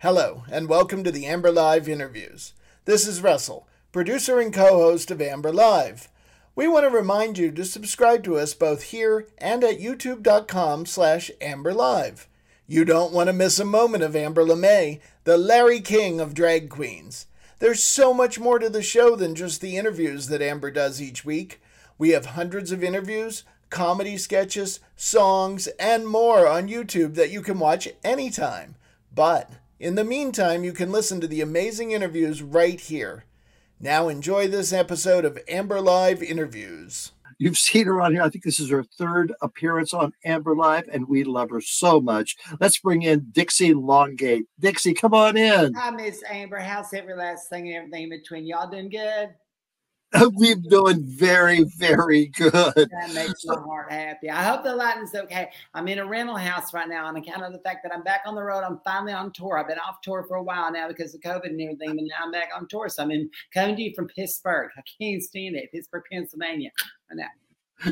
Hello, and welcome to the Amber Live interviews. This is Russell, producer and co host of Amber Live. We want to remind you to subscribe to us both here and at youtube.com slash amberlive. You don't want to miss a moment of Amber LeMay, the Larry King of drag queens. There's so much more to the show than just the interviews that Amber does each week. We have hundreds of interviews, comedy sketches, songs, and more on YouTube that you can watch anytime. But in the meantime, you can listen to the amazing interviews right here. Now enjoy this episode of Amber Live Interviews. You've seen her on here. I think this is her third appearance on Amber Live, and we love her so much. Let's bring in Dixie Longate. Dixie, come on in. Hi, Miss Amber. How's every last thing and everything between y'all doing good? We're doing very, very good. That makes my heart happy. I hope the lighting's okay. I'm in a rental house right now on account of the fact that I'm back on the road. I'm finally on tour. I've been off tour for a while now because of COVID and everything, but now I'm back on tour. So I'm in coming to you from Pittsburgh. I can't stand it. Pittsburgh, Pennsylvania. Now,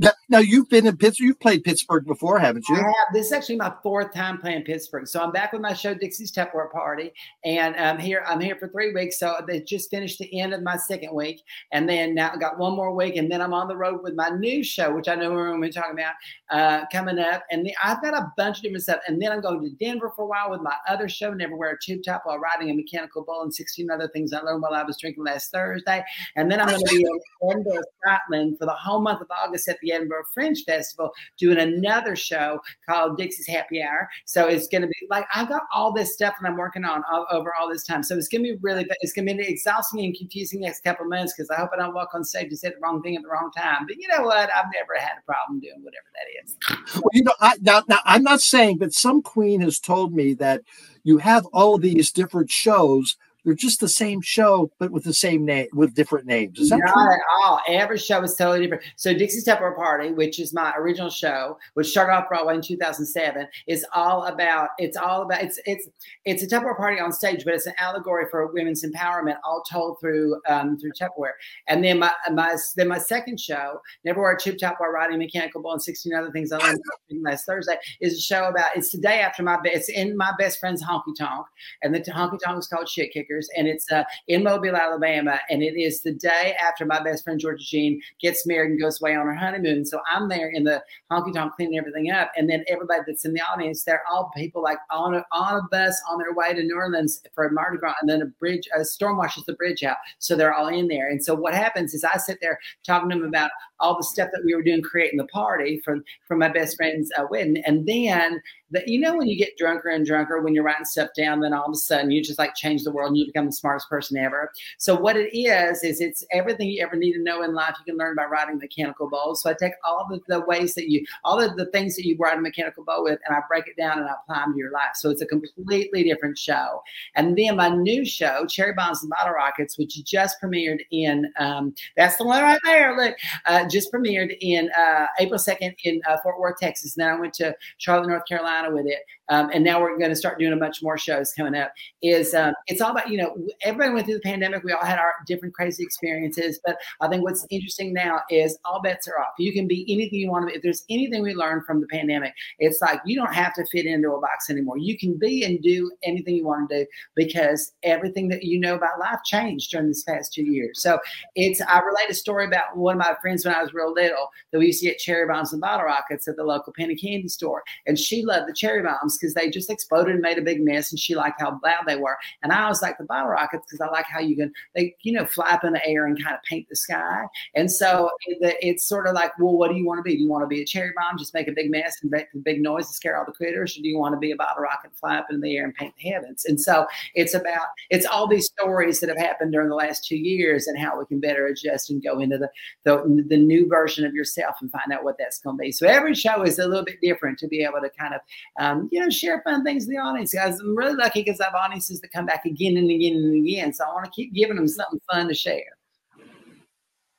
Now, now, you've been in Pittsburgh. You've played Pittsburgh before, haven't you? I have. This is actually my fourth time playing Pittsburgh. So I'm back with my show Dixie's Tupperware Party, and I'm here. I'm here for three weeks. So they just finished the end of my second week, and then now I got one more week, and then I'm on the road with my new show, which I know we're going to be talking about uh, coming up. And the, I've got a bunch of different stuff, and then I'm going to Denver for a while with my other show, Never Wear a Tube Top, while riding a mechanical bull, and 16 other things I learned while I was drinking last Thursday. And then I'm going to be in Edinburgh, Scotland, for the whole month of August at the Edinburgh Fringe Festival doing another show called Dixie's Happy Hour. So it's going to be like I've got all this stuff that I'm working on all, over all this time. So it's going to be really it's going to be exhausting and confusing next couple of months because I hope I don't walk on stage and say the wrong thing at the wrong time. But you know what? I've never had a problem doing whatever that is. Well, you know, I, now, now I'm not saying, but some queen has told me that you have all these different shows they're just the same show, but with the same name, with different names. Is that Not true? at all. Every show is totally different. So Dixie's Tupperware Party, which is my original show, which started off Broadway in 2007, is all about. It's all about. It's it's it's a Tupperware party on stage, but it's an allegory for women's empowerment, all told through um, through Tupperware. And then my my then my second show, Never Wear a Tube Top while riding mechanical bull, and 16 other things I learned last Thursday, is a show about. It's the day after my. It's in my best friend's honky tonk, and the honky tonk is called Shit Kickers, and it's uh, in Mobile, Alabama, and it is the day after my best friend Georgia Jean gets married and goes away on her honeymoon. So I'm there in the honky tonk cleaning everything up, and then everybody that's in the audience, they're all people like on a, on a bus on their way to New Orleans for a Mardi Gras, and then a bridge, a storm washes the bridge out, so they're all in there. And so what happens is I sit there talking to them about all the stuff that we were doing, creating the party for for my best friend's uh, wedding, and then that you know when you get drunker and drunker when you're writing stuff down then all of a sudden you just like change the world and you become the smartest person ever. So what it is is it's everything you ever need to know in life you can learn by writing mechanical bowls. So i take all the, the ways that you all of the things that you write a mechanical bow with and i break it down and i apply them to your life. So it's a completely different show. And then my new show cherry bombs and bottle rockets which just premiered in um, that's the one right there look uh, just premiered in uh, april 2nd in uh, fort worth texas. And then i went to charlotte north carolina with it. Um, and now we're going to start doing a bunch more shows coming up. Is um, it's all about you know everybody went through the pandemic. We all had our different crazy experiences, but I think what's interesting now is all bets are off. You can be anything you want to be. If there's anything we learned from the pandemic, it's like you don't have to fit into a box anymore. You can be and do anything you want to do because everything that you know about life changed during this past two years. So it's I relate a story about one of my friends when I was real little that we used to get cherry bombs and bottle rockets at the local penny candy store, and she loved the cherry bombs because they just exploded and made a big mess, and she liked how loud they were. And I always like the bottle rockets because I like how you can they you know fly up in the air and kind of paint the sky. And so it, it's sort of like, well, what do you want to be? Do you want to be a cherry bomb, just make a big mess and make a big noise and scare all the critters, or do you want to be a bottle rocket, fly up in the air and paint the heavens? And so it's about it's all these stories that have happened during the last two years and how we can better adjust and go into the the, the new version of yourself and find out what that's going to be. So every show is a little bit different to be able to kind of um, you know share fun things with the audience. Guys, I'm really lucky because I have audiences that come back again and again and again. So I want to keep giving them something fun to share.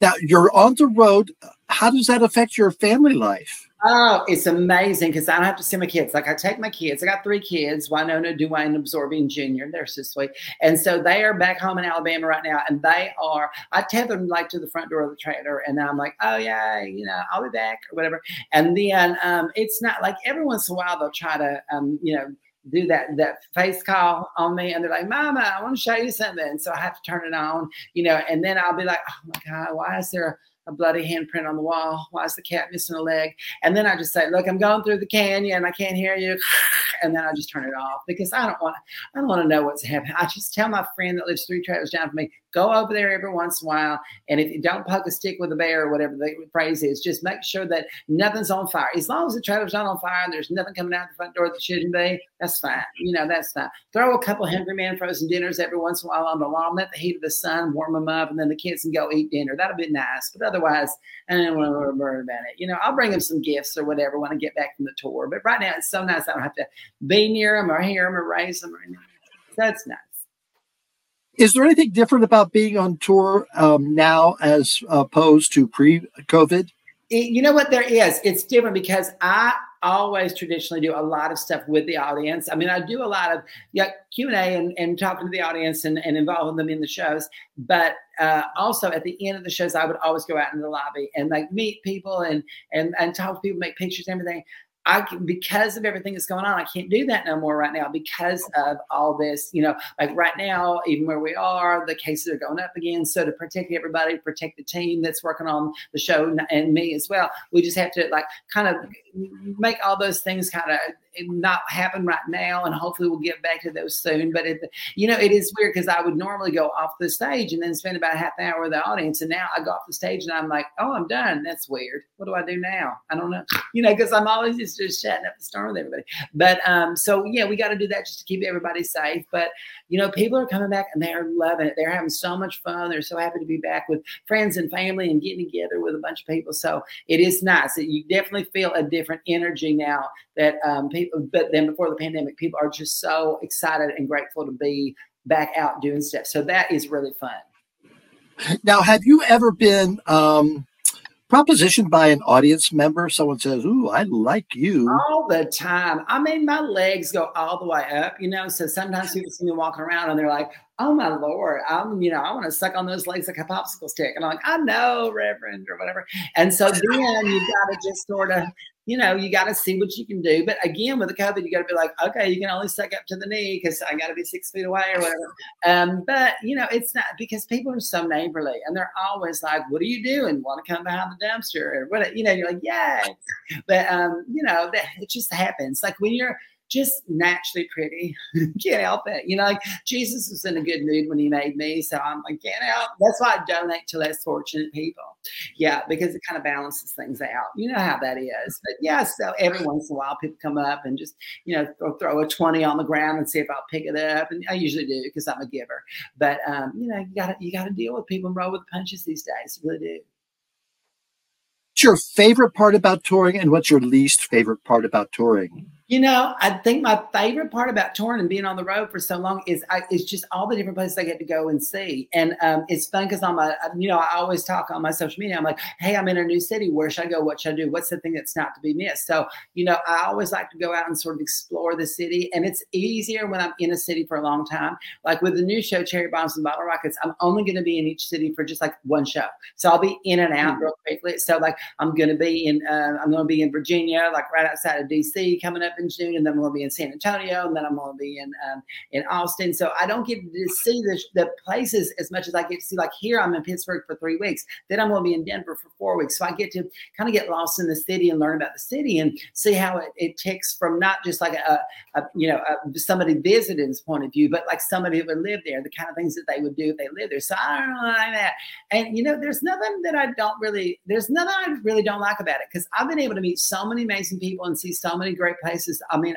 Now you're on the road. How does that affect your family life? Oh, it's amazing because I don't have to see my kids. Like I take my kids. I got three kids: Wynona, Dwayne, Absorbine Jr. They're so sweet, and so they are back home in Alabama right now. And they are. I tether them like to the front door of the trailer, and I'm like, oh yeah, you know, I'll be back or whatever. And then um, it's not like every once in a while they'll try to, um, you know do that that face call on me and they're like mama i want to show you something so i have to turn it on you know and then i'll be like oh my god why is there a bloody handprint on the wall. Why is the cat missing a leg? And then I just say, look, I'm going through the canyon. I can't hear you. And then I just turn it off because I don't want I don't want to know what's happening. I just tell my friend that lives three trailers down from me, go over there every once in a while. And if you don't poke a stick with a bear or whatever the phrase is, just make sure that nothing's on fire. As long as the trailer's not on fire and there's nothing coming out the front door that shouldn't be, that's fine. You know, that's fine. Throw a couple Hungry Man frozen dinners every once in a while on the lawn, let the heat of the sun warm them up, and then the kids can go eat dinner. That'll be nice. But otherwise, I don't want to worry about it. You know, I'll bring them some gifts or whatever when I get back from the tour. But right now, it's so nice. I don't have to be near them or hear them or raise them or anything. That's nice. Is there anything different about being on tour um, now as opposed to pre-COVID? You know what? There is. It's different because I always traditionally do a lot of stuff with the audience. I mean, I do a lot of yeah, Q and A and, and talking to the audience and, and involving them in the shows. But uh, also at the end of the shows, I would always go out in the lobby and like meet people and and and talk to people, make pictures, and everything. I because of everything that's going on, I can't do that no more right now because of all this. You know, like right now, even where we are, the cases are going up again. So to protect everybody, protect the team that's working on the show and me as well, we just have to like kind of make all those things kind of not happen right now, and hopefully we'll get back to those soon. But it, you know, it is weird because I would normally go off the stage and then spend about half an hour with the audience, and now I go off the stage and I'm like, oh, I'm done. That's weird. What do I do now? I don't know. You know, because I'm always just, just shutting up the storm with everybody. But um, so yeah, we got to do that just to keep everybody safe. But you know, people are coming back and they're loving it. They're having so much fun. They're so happy to be back with friends and family and getting together with a bunch of people. So it is nice. You definitely feel a different energy now that um, people, but then before the pandemic, people are just so excited and grateful to be back out doing stuff. So that is really fun. Now, have you ever been um, propositioned by an audience member? Someone says, Ooh, I like you. All the time. I mean, my legs go all the way up, you know. So sometimes people see me walking around and they're like, Oh my Lord, I'm, you know, I want to suck on those legs like a popsicle stick. And I'm like, I know, Reverend, or whatever. And so then you've got to just sort of you know, you got to see what you can do. But again, with the COVID, you got to be like, okay, you can only suck up to the knee because I got to be six feet away or whatever. Um, but you know, it's not because people are so neighborly and they're always like, "What are you doing? Want to come behind the dumpster?" Or what? You know, you're like, "Yeah," but um, you know, that it just happens. Like when you're just naturally pretty. can't help it. You know, like Jesus was in a good mood when he made me. So I'm like, can't help. That's why I donate to less fortunate people. Yeah, because it kind of balances things out. You know how that is. But yeah, so every once in a while people come up and just, you know, throw, throw a 20 on the ground and see if I'll pick it up. And I usually do because I'm a giver. But um, you know, you gotta you gotta deal with people and roll with the punches these days. You really do. What's your favorite part about touring and what's your least favorite part about touring? You know, I think my favorite part about touring and being on the road for so long is I, it's just all the different places I get to go and see. And um, it's fun because on my, you know, I always talk on my social media. I'm like, hey, I'm in a new city. Where should I go? What should I do? What's the thing that's not to be missed? So, you know, I always like to go out and sort of explore the city. And it's easier when I'm in a city for a long time. Like with the new show, Cherry Bombs and Bottle Rockets, I'm only going to be in each city for just like one show. So I'll be in and out mm-hmm. real quickly. So, like, I'm going to be in, uh, I'm going to be in Virginia, like right outside of DC coming up in June. And then I'm going to be in San Antonio, and then I'm going to be in um, in Austin. So I don't get to see the, the places as much as I get to see. Like here, I'm in Pittsburgh for three weeks. Then I'm going to be in Denver for four weeks. So I get to kind of get lost in the city and learn about the city and see how it, it takes from not just like a, a you know a, somebody visiting's point of view, but like somebody who would live there, the kind of things that they would do if they lived there. So I don't know like that. And you know, there's nothing that I don't really. There's nothing I really don't like about it because I've been able to meet so many amazing people and see so many great places. I mean,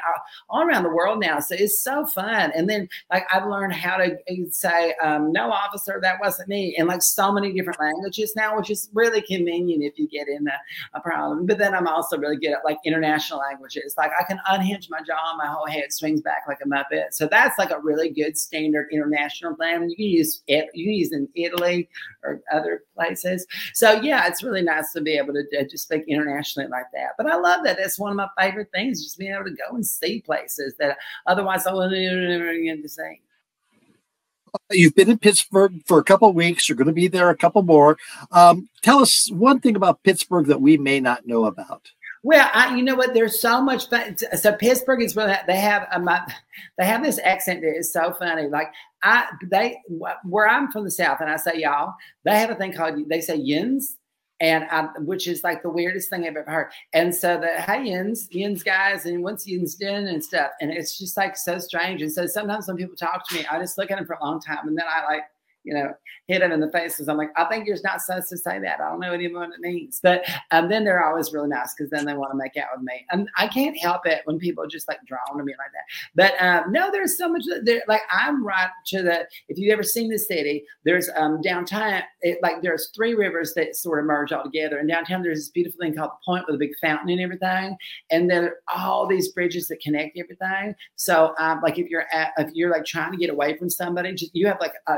all around the world now. So it's so fun. And then like I've learned how to say, um, no officer, that wasn't me. And like so many different languages now, which is really convenient if you get in a, a problem. But then I'm also really good at like international languages. Like I can unhinge my jaw my whole head swings back like a Muppet. So that's like a really good standard international plan. You can use it, you can use in Italy or other places. So yeah, it's really nice to be able to, to speak internationally like that. But I love that. That's one of my favorite things, just being able to go and see places that otherwise I wouldn't get to see. Uh, you've been in Pittsburgh for a couple weeks. You're going to be there a couple more. Um, tell us one thing about Pittsburgh that we may not know about. Well, I, you know what? There's so much fun. So Pittsburgh is really they have a they have this accent that is so funny. Like I they where I'm from the south, and I say y'all, they have a thing called they say yins. And I, which is like the weirdest thing I've ever heard. And so the hey yins, yins guys, and what's yins doing and stuff. And it's just like so strange. And so sometimes when people talk to me, I just look at them for a long time, and then I like you know, hit him in the face because I'm like, I think you're not supposed to say that. I don't know anyone what it means. But um, then they're always really nice because then they want to make out with me. And I can't help it when people just like drawn to me like that. But um, no, there's so much there. Like I'm right to the, if you've ever seen the city, there's um, downtown, it, like there's three rivers that sort of merge all together. And downtown, there's this beautiful thing called the point with a big fountain and everything. And then all these bridges that connect everything. So um, like if you're at, if you're like trying to get away from somebody, just, you have like a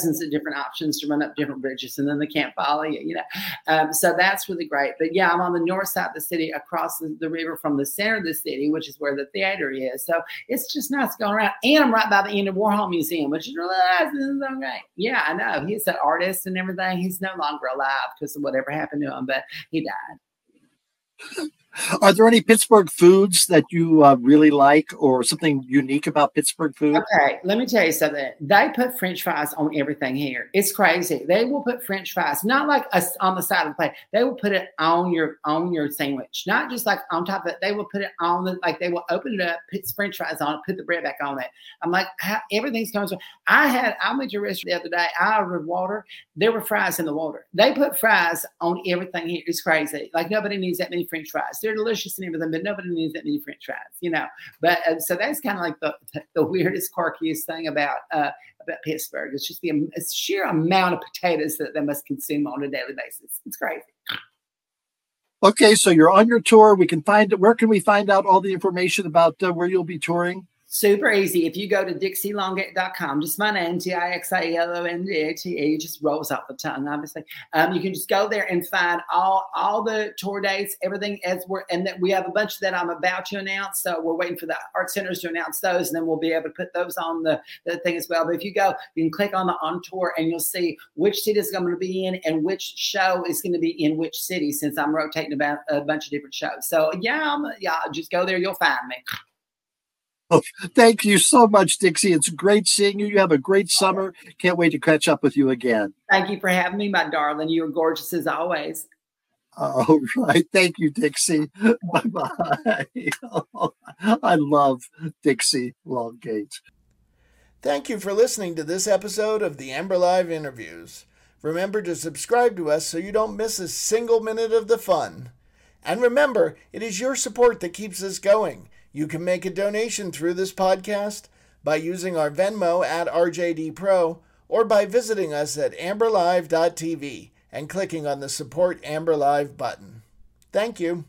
dozens of different options to run up different bridges and then they can't follow you, you know. Um, so that's really great. But yeah, I'm on the north side of the city across the, the, river from the center of the city, which is where the theater is. So it's just nice going around. And I'm right by the Andy Warhol Museum, which is really nice. This is great. Yeah, I know. He's an artist and everything. He's no longer alive because of whatever happened to him, but he died. Are there any Pittsburgh foods that you uh, really like or something unique about Pittsburgh food? Okay, let me tell you something. They put french fries on everything here. It's crazy. They will put french fries, not like us on the side of the plate. They will put it on your on your sandwich, not just like on top of it. They will put it on the like they will open it up, put french fries on it, put the bread back on it. I'm like, how, everything's coming. I had I went to a restaurant the other day. I ordered water. There were fries in the water. They put fries on everything here. It's crazy. Like nobody needs that many french fries they're delicious and everything, but nobody needs that many French fries, you know. But uh, so that's kind of like the the weirdest, quirkiest thing about uh, about Pittsburgh. It's just the it's sheer amount of potatoes that they must consume on a daily basis. It's crazy. Okay, so you're on your tour. We can find where can we find out all the information about uh, where you'll be touring? Super easy. If you go to dixielongate.com, just my name, D I X I L O N G A T E, just rolls off the tongue, obviously. Um, you can just go there and find all all the tour dates, everything as we're, and that we have a bunch that I'm about to announce. So we're waiting for the art centers to announce those, and then we'll be able to put those on the, the thing as well. But if you go, you can click on the on tour and you'll see which city is going to be in and which show is going to be in which city since I'm rotating about a bunch of different shows. So yeah, I'm, yeah, just go there, you'll find me. Oh, thank you so much, Dixie. It's great seeing you. You have a great summer. Can't wait to catch up with you again. Thank you for having me, my darling. You're gorgeous as always. All right. Thank you, Dixie. bye bye. I love Dixie Longate. Thank you for listening to this episode of the Amber Live interviews. Remember to subscribe to us so you don't miss a single minute of the fun. And remember, it is your support that keeps us going. You can make a donation through this podcast by using our Venmo at RJDPro or by visiting us at amberlive.tv and clicking on the Support Amber Live button. Thank you.